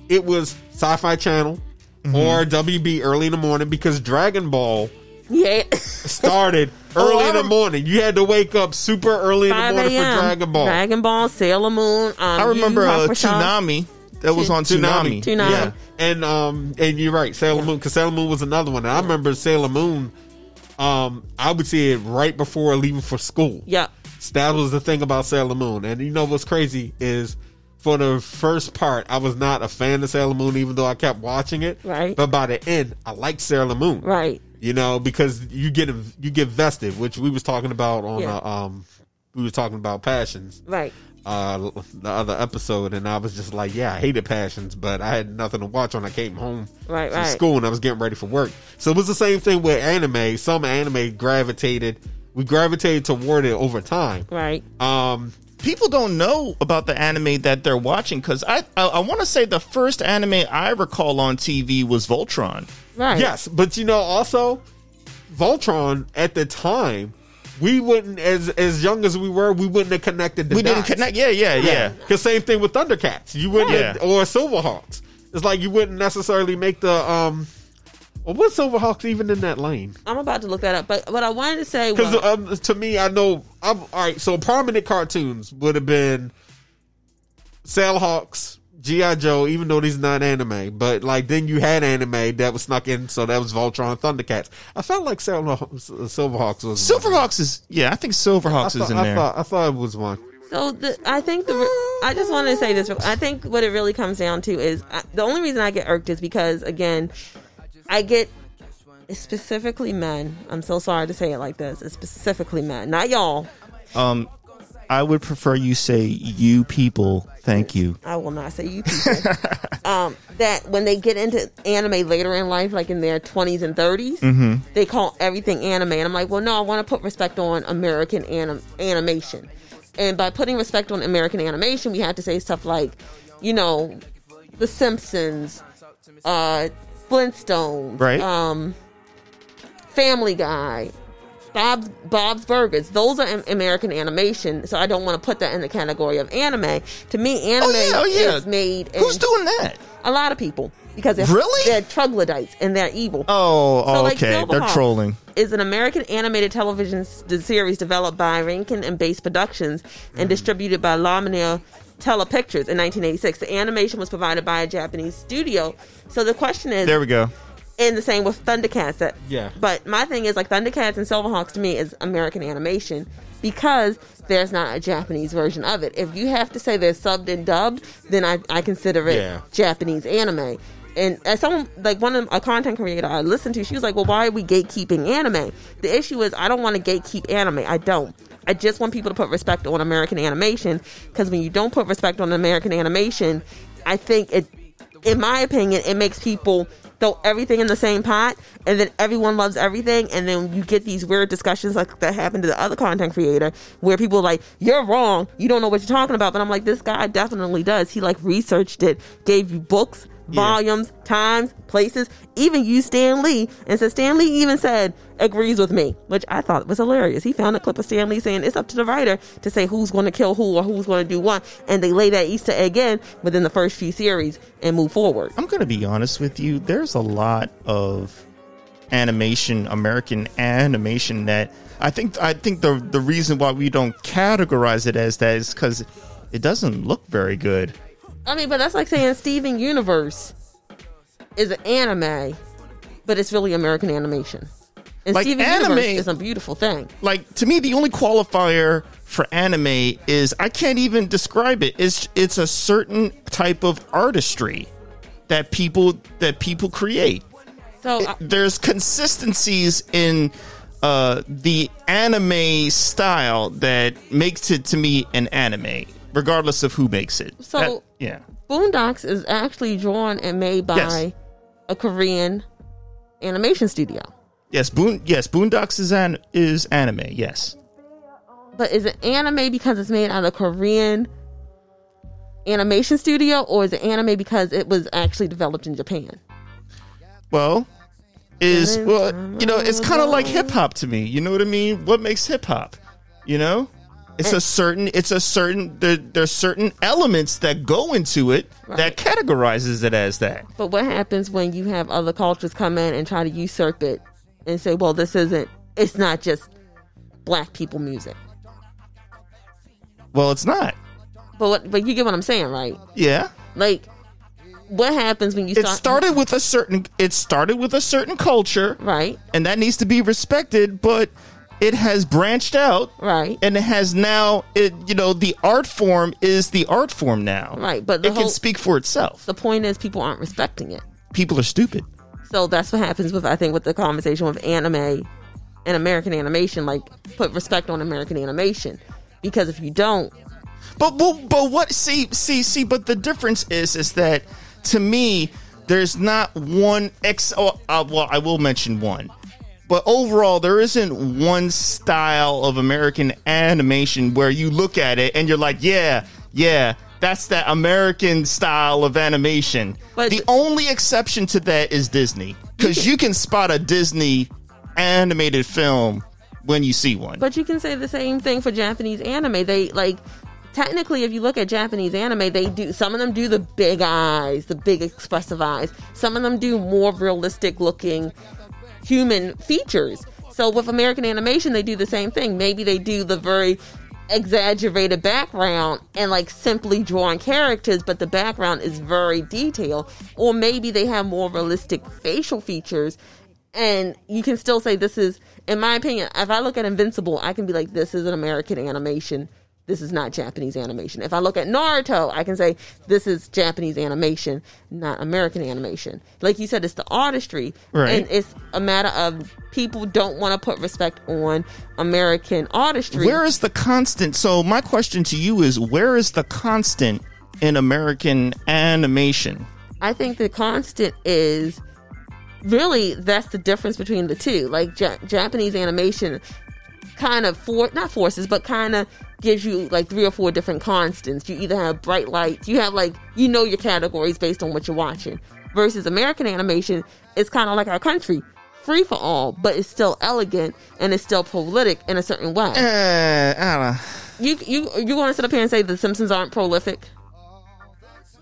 it was Sci-Fi Channel Mm-hmm. or WB early in the morning because Dragon Ball Yeah, started Oh, early I in the morning. You had to wake up super early in the morning for Dragon Ball. Dragon Ball, Sailor Moon. Um, I remember Yu Yu uh, Toonami. That was on Toonami. Toonami. Toonami. Yeah, and um, and you're right, Sailor Moon, because Sailor Moon was another one. And I remember Sailor Moon. Um, I would see it right before leaving for school. Yeah. That was the thing about Sailor Moon. And you know what's crazy is for the first part, I was not a fan of Sailor Moon, even though I kept watching it. Right. But by the end, I liked Sailor Moon. Right. You know, because you get you get vested, which we was talking about on Yeah. uh, um we were talking about passions Right. Uh the other episode and I was just like, yeah, I hated passions, but I had nothing to watch when I came home Right, from right. school and I was getting ready for work. So it was the same thing with anime. Some anime gravitated we gravitated toward it over time. Right. Um People don't know about the anime that they're watching because I I, I want to say the first anime I recall on TV was Voltron. Right. Yes, but you know, also Voltron at the time, we wouldn't as as young as we were, we wouldn't have connected. The We didn't connect. Yeah, yeah, yeah. Because same thing with Thundercats, you wouldn't Yeah. or Silverhawks. It's like you wouldn't necessarily make the um. Well, what's Silverhawks even in that lane? I'm about to look that up, but what I wanted to say was Because um, to me, I know. I'm all right. So prominent cartoons would have been Sailhawks, GI Joe, even though these are not anime. But like then you had anime that was snuck in, so that was Voltron, Thundercats. I felt like Sailhawks, Silverhawks was Silverhawks is yeah. I think I Silverhawks thought, is in I there. thought I thought it was one. So the, I think the I just wanted to say this. I think what it really comes down to is I, the only reason I get irked is because again, I get specifically men. I'm so sorry to say it like this. It's specifically men, not y'all. Um, I would prefer you say you people. Thank you. I will not say you people. um, that when they get into anime later in life, like in their 20s and 30s, they call everything anime. And I'm like, well, no, I want to put respect on American anim- animation. And by putting respect on American animation, we have to say stuff like, you know, The Simpsons, uh, Flintstones, Right. um, Family Guy, Bob's Bob's Burgers. Those are American animation, so I don't want to put that in the category of anime. To me, anime oh, yeah, oh, yeah. is made in Who's doing that? a lot of people because they're, Really? they're troglodytes and they're evil. Oh, So, like, okay. They're trolling. Is an American animated television series developed by Rankin and Bass Productions and mm-hmm. distributed by Lorimar Telepictures in 1986. The animation was provided by a Japanese studio. So the question is, There we go. And the same with Thundercats. That, Yeah. But my thing is like Thundercats and Silverhawks to me is American animation because there's not a Japanese version of it. If you have to say they're subbed and dubbed, then I, I consider it Yeah. Japanese anime. And as someone like one of a content creator I listened to, she was like, "Well, why are we gatekeeping anime?" The issue is I don't want to gatekeep anime. I don't. I just want people to put respect on American animation because when you don't put respect on American animation, I think it, in my opinion, it makes people throw everything in the same pot and then everyone loves everything and then you get these weird discussions like that happened to the other content creator where people like you're wrong. You don't know what you're talking about. But i'm like this guy definitely does. He like researched it gave you books volumes times places. Even used stan lee. And so stan lee even said agrees with me which i thought was hilarious. He found a clip of stan lee saying it's up to the writer to say who's going to kill who or who's going to do what. And they lay that easter egg in within the first few series and move forward. I'm going to be honest with you. There's a lot of animation, American animation that I think I think the the reason why we don't categorize it as that is because it doesn't look very good. I mean, but that's like saying Steven Universe is an anime, but it's really American animation. And Like, Steven anime- Universe is a beautiful thing. Like to me, the only qualifier for anime is I can't even describe it. It's it's a certain type of artistry that people that people create. So I, there's consistencies in uh, the anime style that makes it to me an anime, regardless of who makes it. So- That- yeah, Boondocks is actually drawn and made by Yes. a Korean animation studio. yes, Boon, yes, Boondocks is an is anime. Yes, But is it anime because it's made out of Korean animation studio or is it anime because it was actually developed in Japan? Well, is well, you know, it's kind of like hip hop to me. You know what I mean? What makes hip hop? You know, it's a certain, it's a certain. There, there's certain elements that go into it that categorizes it as that. But what happens when you have other cultures come in and try to usurp it and say, well, this isn't, it's not just black people music. Well, it's not. But what, but you get what I'm saying, right? Yeah. Like, what happens when you It start? started with a certain. It started with a certain culture, right, and that needs to be respected. But it has branched out, right, and it has now. It you know the art form is the art form now, right. But it whole can speak for itself. the point is, people aren't respecting it. People are stupid. So that's what happens with I think with the conversation with anime and American animation. Like, put respect on American animation because if you don't, But but, but what? See see see. But the difference is is that to me, there's not one ex. Oh, uh, well, I will mention one. But overall, there isn't one style of American animation where you look at it and you're like, yeah, yeah, that's that American style of animation. But- the only exception to that is Disney, because you can spot a Disney animated film when you see one. But you can say the same thing for Japanese anime. They like technically if you look at Japanese anime, they do some of them do the big eyes, the big expressive eyes. Some of them do more realistic looking human features. So with American animation, they do the same thing. Maybe they do the very exaggerated background and like simply drawing characters, but the background is very detailed. Or maybe they have more realistic facial features and you can still say this is in my opinion if i look at invincible i can be like this is an american animation this is not japanese animation if i look at naruto i can say this is japanese animation not american animation like you said it's the artistry Right. and it's a matter of people don't want to put respect on american artistry Where is the constant? So my question to you is, where is the constant in American animation? I think the constant is really that's the difference between the two. Like ja- Japanese animation kind of for not forces, but kind of gives you like three or four different constants. You either have bright lights, you have like you know your categories based on what you're watching. Versus American animation, it's kind of like our country, free for all, but it's still elegant and it's still prolific in a certain way. Uh, I don't know. You you you want to sit up here and say the Simpsons aren't prolific?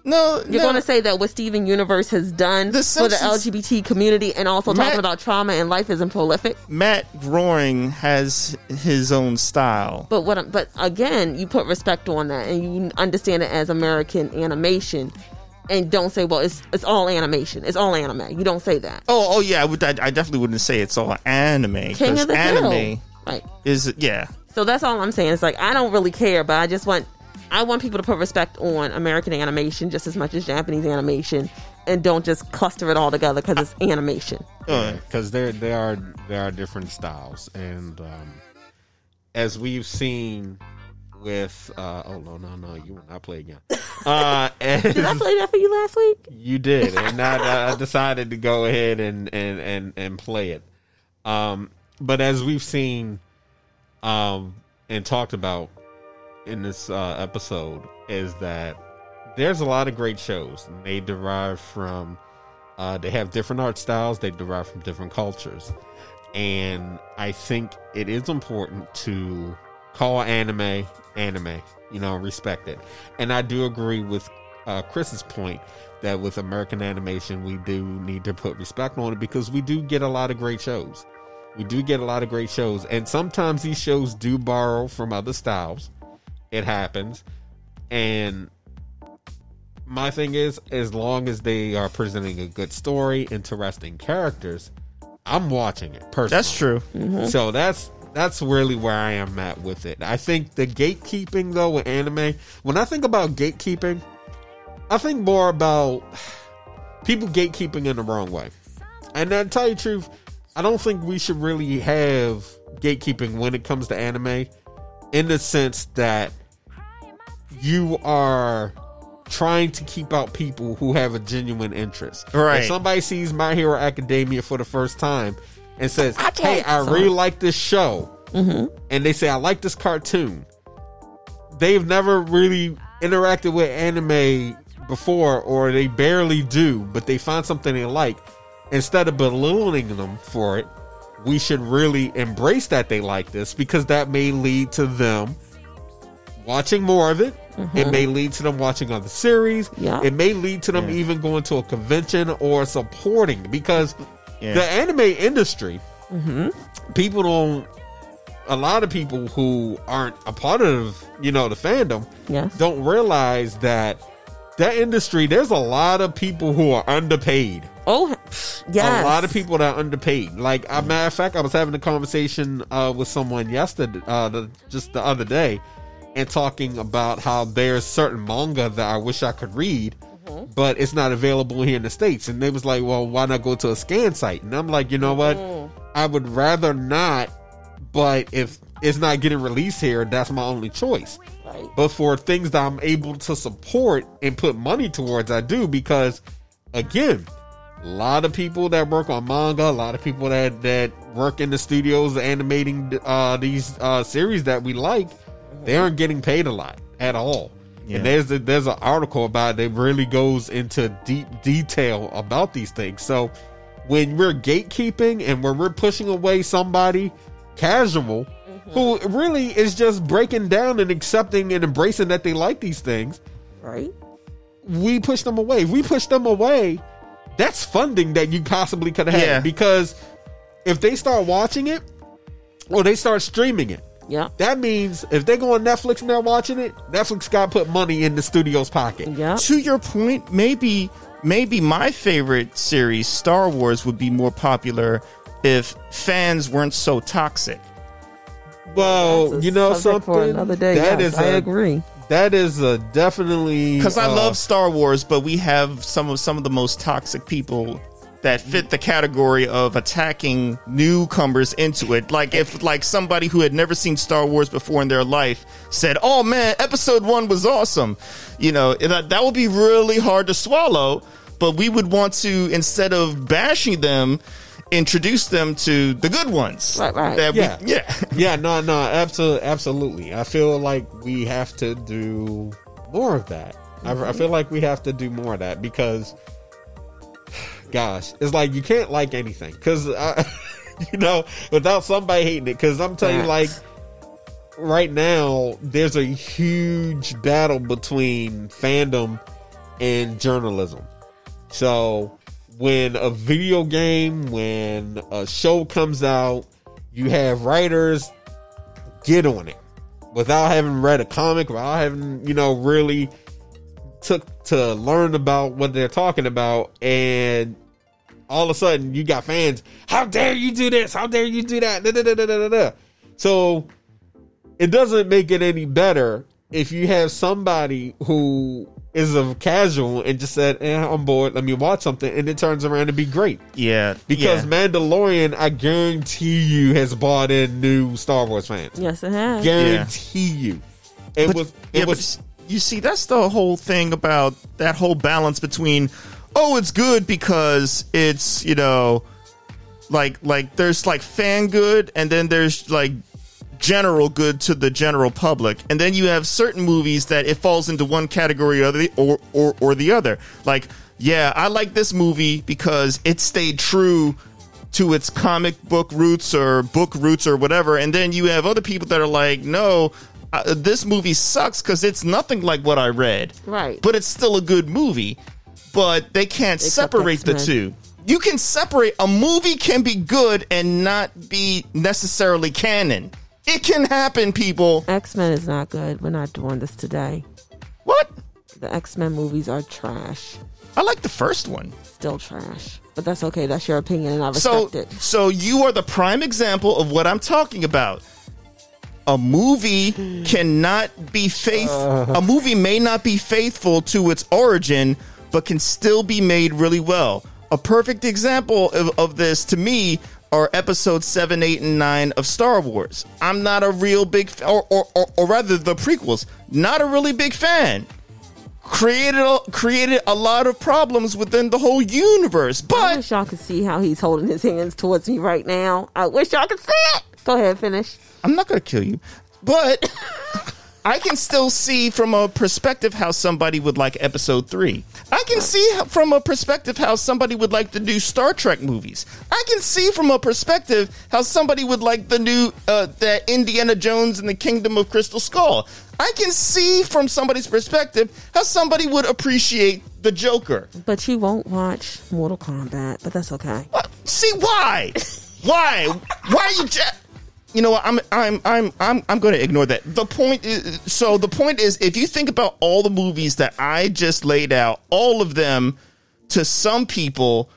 No, You're no. going to say that what Steven Universe has done The for the LGBT community and also Matt- talking about trauma and life isn't prolific. Matt Groening has his own style. But what? But again, you put respect on that and you understand it as American animation, and don't say, "Well, it's it's all animation. It's all anime." You don't say that. Oh, oh yeah, I, would, I, I definitely wouldn't say it's all anime King of the anime Hill, right? is yeah. So that's all I'm saying. It's like I don't really care, but I just want I want people to put respect on American animation just as much as Japanese animation, and don't just cluster it all together because it's animation. because there there are there are different styles, and um, as we've seen with uh, oh no no no you will not play again. Uh, and Did I play that for you last week? you did, and I, I decided to go ahead and and and and play it. Um, but as we've seen, um, and talked about in this uh, episode, is that there's a lot of great shows. They derive from, uh, they have different art styles. They derive from different cultures, and I think it is important to call anime anime. You know, respect it. And I do agree with uh, Chris's point that with American animation, we do need to put respect on it because we do get a lot of great shows. We do get a lot of great shows, and sometimes these shows do borrow from other styles. It happens, and my thing is, as long as they are presenting a good story, interesting characters, I'm watching it. Personally, That's true. Mm-hmm. so that's that's really where I am at with it. I think the gatekeeping though with anime, when I think about gatekeeping, I think more about people gatekeeping in the wrong way. And to tell you the truth, I don't think we should really have gatekeeping when it comes to anime in the sense that you are trying to keep out people who have a genuine interest. Right. If somebody sees My Hero Academia for the first time and says, "Hey, I Sorry. really like this show," mm-hmm. and they say, "I like this cartoon," they've never really interacted with anime before or they barely do, but they find something they like, instead of belittling them for it, we should really embrace that they like this because that may lead to them watching more of it. It mm-hmm. may lead to them watching other series. Yeah. It may lead to them Yeah. even going to a convention or supporting because Yeah. the anime industry, mm-hmm. people don't. A lot of people who aren't a part of you know the fandom Yes. don't realize that that industry. There's a lot of people who are underpaid Oh, yes. a lot of people that are underpaid. Like, a matter of fact, I was having a conversation uh, with someone yesterday, uh, the, just the other day, and talking about how there's certain manga that I wish I could read, but it's not available here in the states. And they was like, "Well, why not go to a scan site?" And I'm like, you know what? I would rather not. But if it's not getting released here, that's my only choice. Right. But for things that I'm able to support and put money towards, I do because, again, a lot of people that work on manga, a lot of people that that work in the studios animating uh, these uh, series that we like, they aren't getting paid a lot at all. Yeah. And there's a, there's an article about it that really goes into deep detail about these things. So when we're gatekeeping and when we're pushing away somebody casual who really is just breaking down and accepting and embracing that they like these things, Right. we push them away. If we push them away, that's funding that you possibly could have Yeah. because if they start watching it or they start streaming it, Yeah. that means if they go on Netflix and they're watching it, Netflix got to put money in the studio's pocket. Yeah. to your point, maybe maybe my favorite series, Star Wars, would be more popular if fans weren't so toxic. Well, you know subject something. for another day. That yes, is I a- agree. That is a definitely Because I uh, love Star Wars, but we have some of some of the most toxic people that fit the category of attacking newcomers into it. Like if like somebody who had never seen Star Wars before in their life said, "Oh man, Episode One was awesome," you know that that would be really hard to swallow. But we would want to instead of bashing them, introduce them to the good ones. Right, right. That we- Yeah. yeah. Yeah, no, no, absolutely, absolutely. I feel like we have to do more of that. I, I feel like we have to do more of that because, gosh, it's like you can't like anything because, uh, you know, without somebody hating it. Because I'm telling you, like, right now, there's a huge battle between fandom and journalism. So when a video game, when a show comes out, you have writers get on it without having read a comic, without having, you know, really took to learn about what they're talking about and all of a sudden you got fans, how dare you do this? How dare you do that? Da, da, da. So it doesn't make it any better if you have somebody who is a casual and just said, eh, I'm bored, let me watch something, and it turns around to be great. Yeah. Because yeah. Mandalorian, I guarantee you, has bought in new Star Wars fans. Yes, it has. Guarantee you. It But- was. It but was. you see, that's the whole thing about that whole balance between, oh, it's good because it's you know, like like there's like fan good, and then there's like general good to the general public, and then you have certain movies that it falls into one category or the or or, or the other. Like, yeah, I like this movie because it stayed true to its comic book roots or book roots or whatever. And then you have other people that are like, no, uh, this movie sucks because it's nothing like what I read. Right. But it's still a good movie. But they can't Except separate the X-Men. two. You can separate a movie can be good and not be necessarily canon. It can happen, people. X Men is not good. We're not doing this today. What? The X Men movies are trash. I like the first one. Still trash. But that's okay. That's your opinion, and I So, respect it. so you are the prime example of what I'm talking about. A movie cannot be faith. A movie may not be faithful to its origin, but can still be made really well. A perfect example of, of this to me are episodes seven, eight, and nine of Star Wars. I'm not a real big, f- or, or, or, or rather, the prequels. Not a really big fan. Created a, created a lot of problems within the whole universe, But I wish y'all could see how he's holding his hands towards me right now. I wish y'all could see it. Go ahead, finish. I'm not gonna kill you, but I can still see from a perspective how somebody would like episode three. I can see from a perspective how somebody would like the new Star Trek movies. I can see from a perspective how somebody would like the new uh, that Indiana Jones and the Kingdom of Crystal Skull. I can see from somebody's perspective how somebody would appreciate the Joker. But you won't watch Mortal Kombat, but that's okay. Uh, See why? Why? Why are you? Ja- you know what? I'm I'm I'm I'm I'm going to ignore that. The point is, so the point is, if you think about all the movies that I just laid out, all of them, to some people,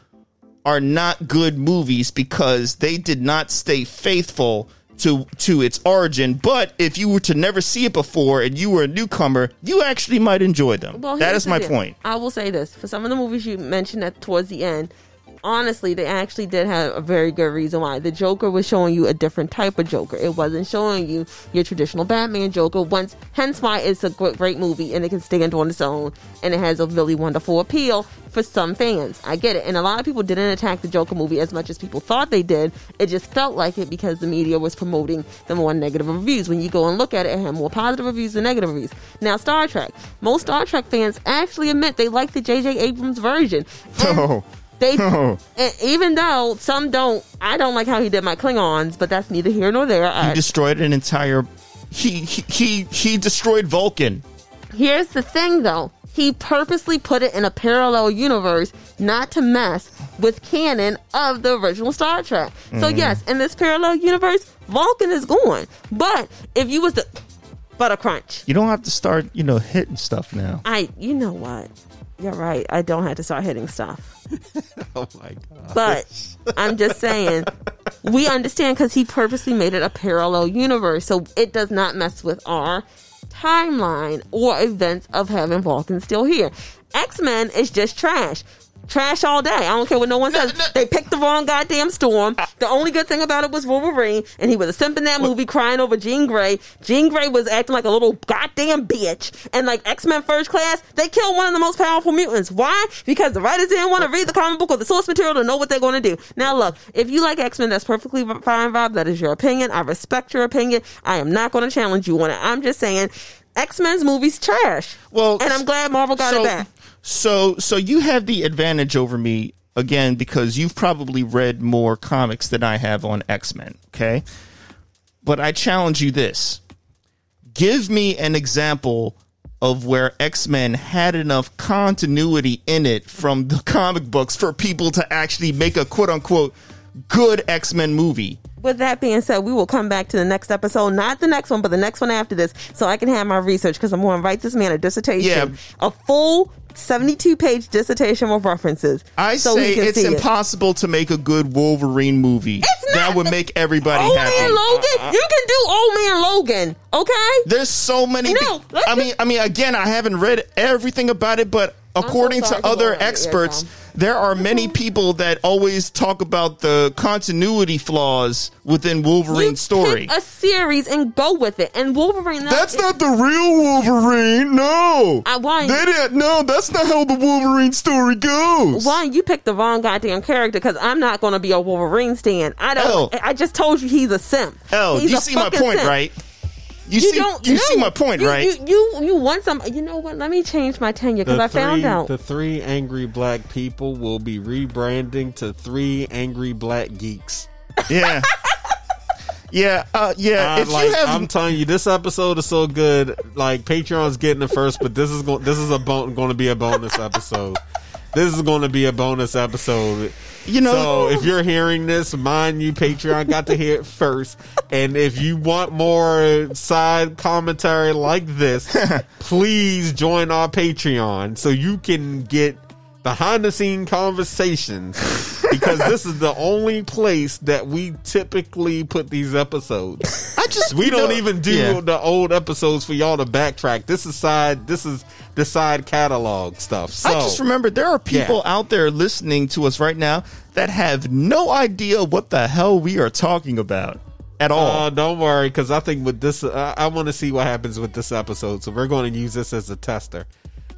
are not good movies because they did not stay faithful to to its origin. But if you were to never see it before and you were a newcomer, you actually might enjoy them. Well, that is my deal. point. I will say this: for some of the movies you mentioned at towards the end, honestly, they actually did have a very good reason why. The Joker was showing you a different type of Joker. It wasn't showing you your traditional Batman Joker. Once, hence why it's a gr- great movie and it can stand on its own and it has a really wonderful appeal for some fans. I get it, and a lot of people didn't attack the Joker movie as much as people thought they did. It just felt like it because the media was promoting the more negative reviews. When you go and look at it, it had more positive reviews than negative reviews. Now, Star Trek. Most Star Trek fans actually admit they like the J.J. Abrams version. Oh. And Oh. They, Oh. even though some don't, I don't like how he did my Klingons, but that's neither here nor there. He I, destroyed an entire. He he he, he destroyed Vulcan. Here's the thing though. He purposely put it in a parallel universe not to mess with canon of the original Star Trek. So mm-hmm. yes, in this parallel universe, Vulcan is gone. But if you was to butter crunch, You don't have to start, you know, hitting stuff now. I you know what? You're right. I don't have to start hitting stuff. Oh my god. But I'm just saying, we understand because he purposely made it a parallel universe, so it does not mess with our timeline or events of having Vulcan still here. X Men is just trash. Trash all day. I don't care what no one says. They picked the wrong goddamn storm. Ah. The only good thing about it was Wolverine, and he was a simp in that movie crying over Jean Grey. Jean Grey was acting like a little goddamn bitch. And like X Men First Class, they killed one of the most powerful mutants. Why? Because the writers didn't want to read the comic book or the source material to know what they're going to do. Now, look, if you like X Men, that's perfectly fine, Rob. That is your opinion. I respect your opinion. I am not going to challenge you on it. I'm just saying. X Men's movies trash. Well, and I'm glad Marvel got so, it back. So so you have the advantage over me again because you've probably read more comics than I have on X-Men, okay? But I challenge you this. Give me an example of where X-Men had enough continuity in it from the comic books for people to actually make a quote unquote good X-Men movie. With that being said, we will come back to the next episode, not the next one, but the next one after this, so I can have my research because I'm going to write this man a dissertation, Yeah. a full 72 page dissertation with references. I so say it's see it. impossible to make a good Wolverine movie. That would make everybody Old happy. Man Logan, uh, uh, you can do Old Man Logan, okay? There's so many. No, I mean, I mean, again, I haven't read everything about it, but according sorry to other blow out your experts, there are many mm-hmm. people that always talk about the continuity flaws within Wolverine's You story. a series and go with it. And Wolverine, That's not the real Wolverine. No, I- why- they didn't. No, that's not how the Wolverine story goes. Why you picked the wrong goddamn character because I'm not going to be a Wolverine stan. I don't. L. I just told you he's a simp. Oh, you see my point, simp. right? You, see, you see my point, You- right? You, you you want some? You know what? Let me change my tenure because I found out. the three angry black people will be rebranding to three angry black geeks. yeah, yeah, uh, yeah. Uh, if like you have, I'm telling you, this episode is so good. Like Patreon's getting it first, but this is going. This is a bon- going to be a bonus episode. this is going to be a bonus episode. you know, So if you're hearing this, mind you, Patreon got to hear it first. And if you want more side commentary like this, please join our Patreon so you can get behind the scene conversations because this is the only place that we typically put these episodes. I just We don't know- even do yeah. the old episodes for y'all to backtrack. This is side this is the side catalog stuff. So I just remember there are people Yeah. out there listening to us right now that have no idea what the hell we are talking about at all. Uh, don't worry, because I think with this, uh, I want to see what happens with this episode. So we're going to use this as a tester.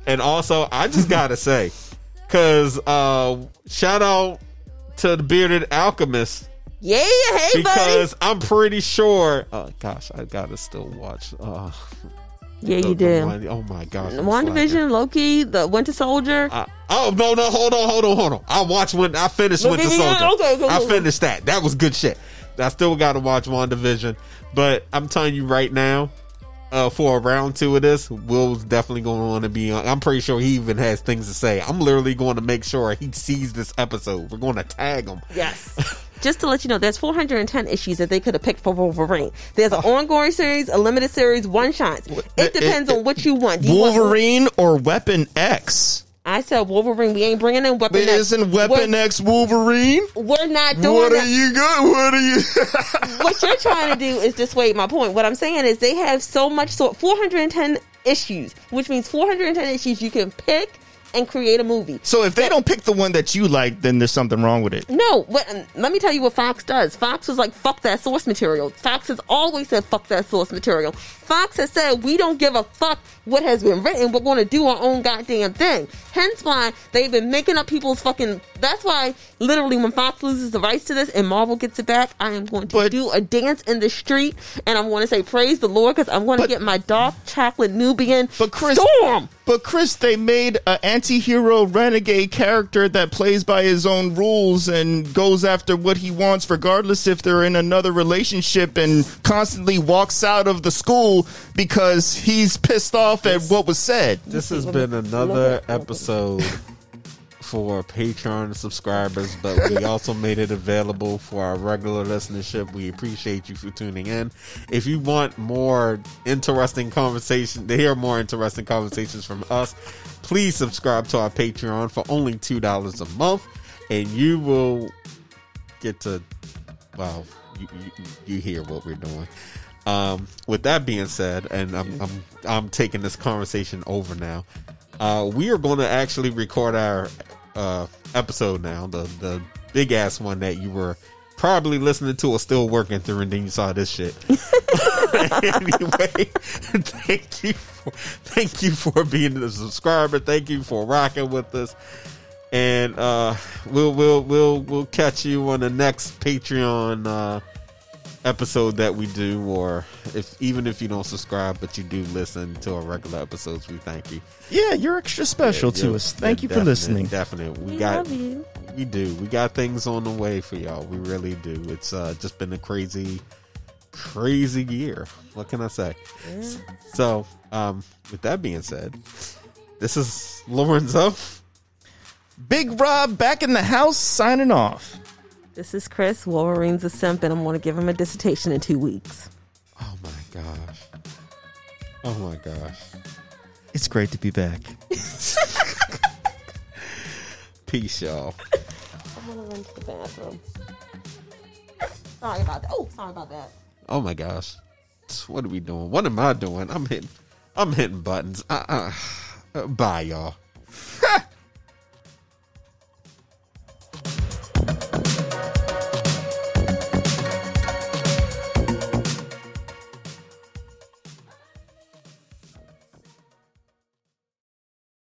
And also, I just gotta say, because uh, shout out to the bearded alchemist yeah, hey buddy. because I'm pretty sure. Oh gosh, I gotta still watch. Uh, Yeah, The- you did. one- oh my gosh. Division, Loki, the Winter Soldier. I, oh no no hold on hold on hold on! I watched when I finished Winter Soldier. okay, I finished that. That was good shit. I still got to watch WandaVision, but I'm telling you right now, uh, for a round two of this, Will's definitely going to want to be on. I'm pretty sure he even has things to say. I'm literally going to make sure he sees this episode. We're going to tag him. Yes. Just to let you know, there's 410 issues that they could have picked for Wolverine. There's an ongoing series, a limited series, one shots. It depends on what you want. You want- Wolverine or Weapon X? I said Wolverine. We ain't bringing in Weapon But X. isn't Weapon we're, X Wolverine? We're not doing that. What that. are you good? What are you? what you're trying to do is dissuade my point. What I'm saying is they have so much so 410 issues, which means 410 issues you can pick and create a movie. so if they don't pick the one that you like, then there's something wrong with it. No, what, um, let me tell you what Fox does. Fox was like, fuck that source material. Fox has always said, fuck that source material. Fox has said, we don't give a fuck what has been written. We're going to do our own goddamn thing. Hence why they've been making up people's fucking. That's why, literally, when Fox loses the rights to this and Marvel gets it back, I am going to But- do a dance in the street and I'm going to say, praise the Lord, because I'm going to get my dark chocolate Nubian But Chris, storm. But Chris, they made an anti-hero renegade character that plays by his own rules and goes after what he wants, regardless if they're in another relationship, and constantly walks out of the school because he's pissed off at what was said. This has been another episode for Patreon subscribers, but we also made it available for our regular listenership. We appreciate you for tuning in. If you want more interesting conversation, to hear more interesting conversations from us, please subscribe to our Patreon for only two dollars a month, and you will get to well, you, you, you hear what we're doing. Um, with that being said, and I'm I'm I'm taking this conversation over now. Uh, we are going to actually record our uh, episode now, the the big ass one that you were probably listening to or still working through, and then you saw this shit. anyway, thank you, for, thank you for being a subscriber. Thank you for rocking with us, and uh, we'll we'll we'll we'll catch you on the next Patreon. Uh, episode that we do or if even if you don't subscribe but you do listen to our regular episodes we thank you. Yeah, you're extra special Yeah, to us. Thank yeah, you for listening. definite. We, We got love you. we do. We got things on the way for y'all. We really do. It's uh just been a crazy crazy year. What can i say? So um with that being said this is lorenzo Big Rob back in the house, signing off. This is Chris. Wolverine's a simp, and I'm going to give him a dissertation in two weeks. oh my gosh oh my gosh It's great to be back. peace y'all I'm going to run to the bathroom. Sorry about that. Oh, sorry about that. Oh my gosh. What are we doing? What am I doing? I'm hitting I'm hitting buttons. Uh uh Bye y'all.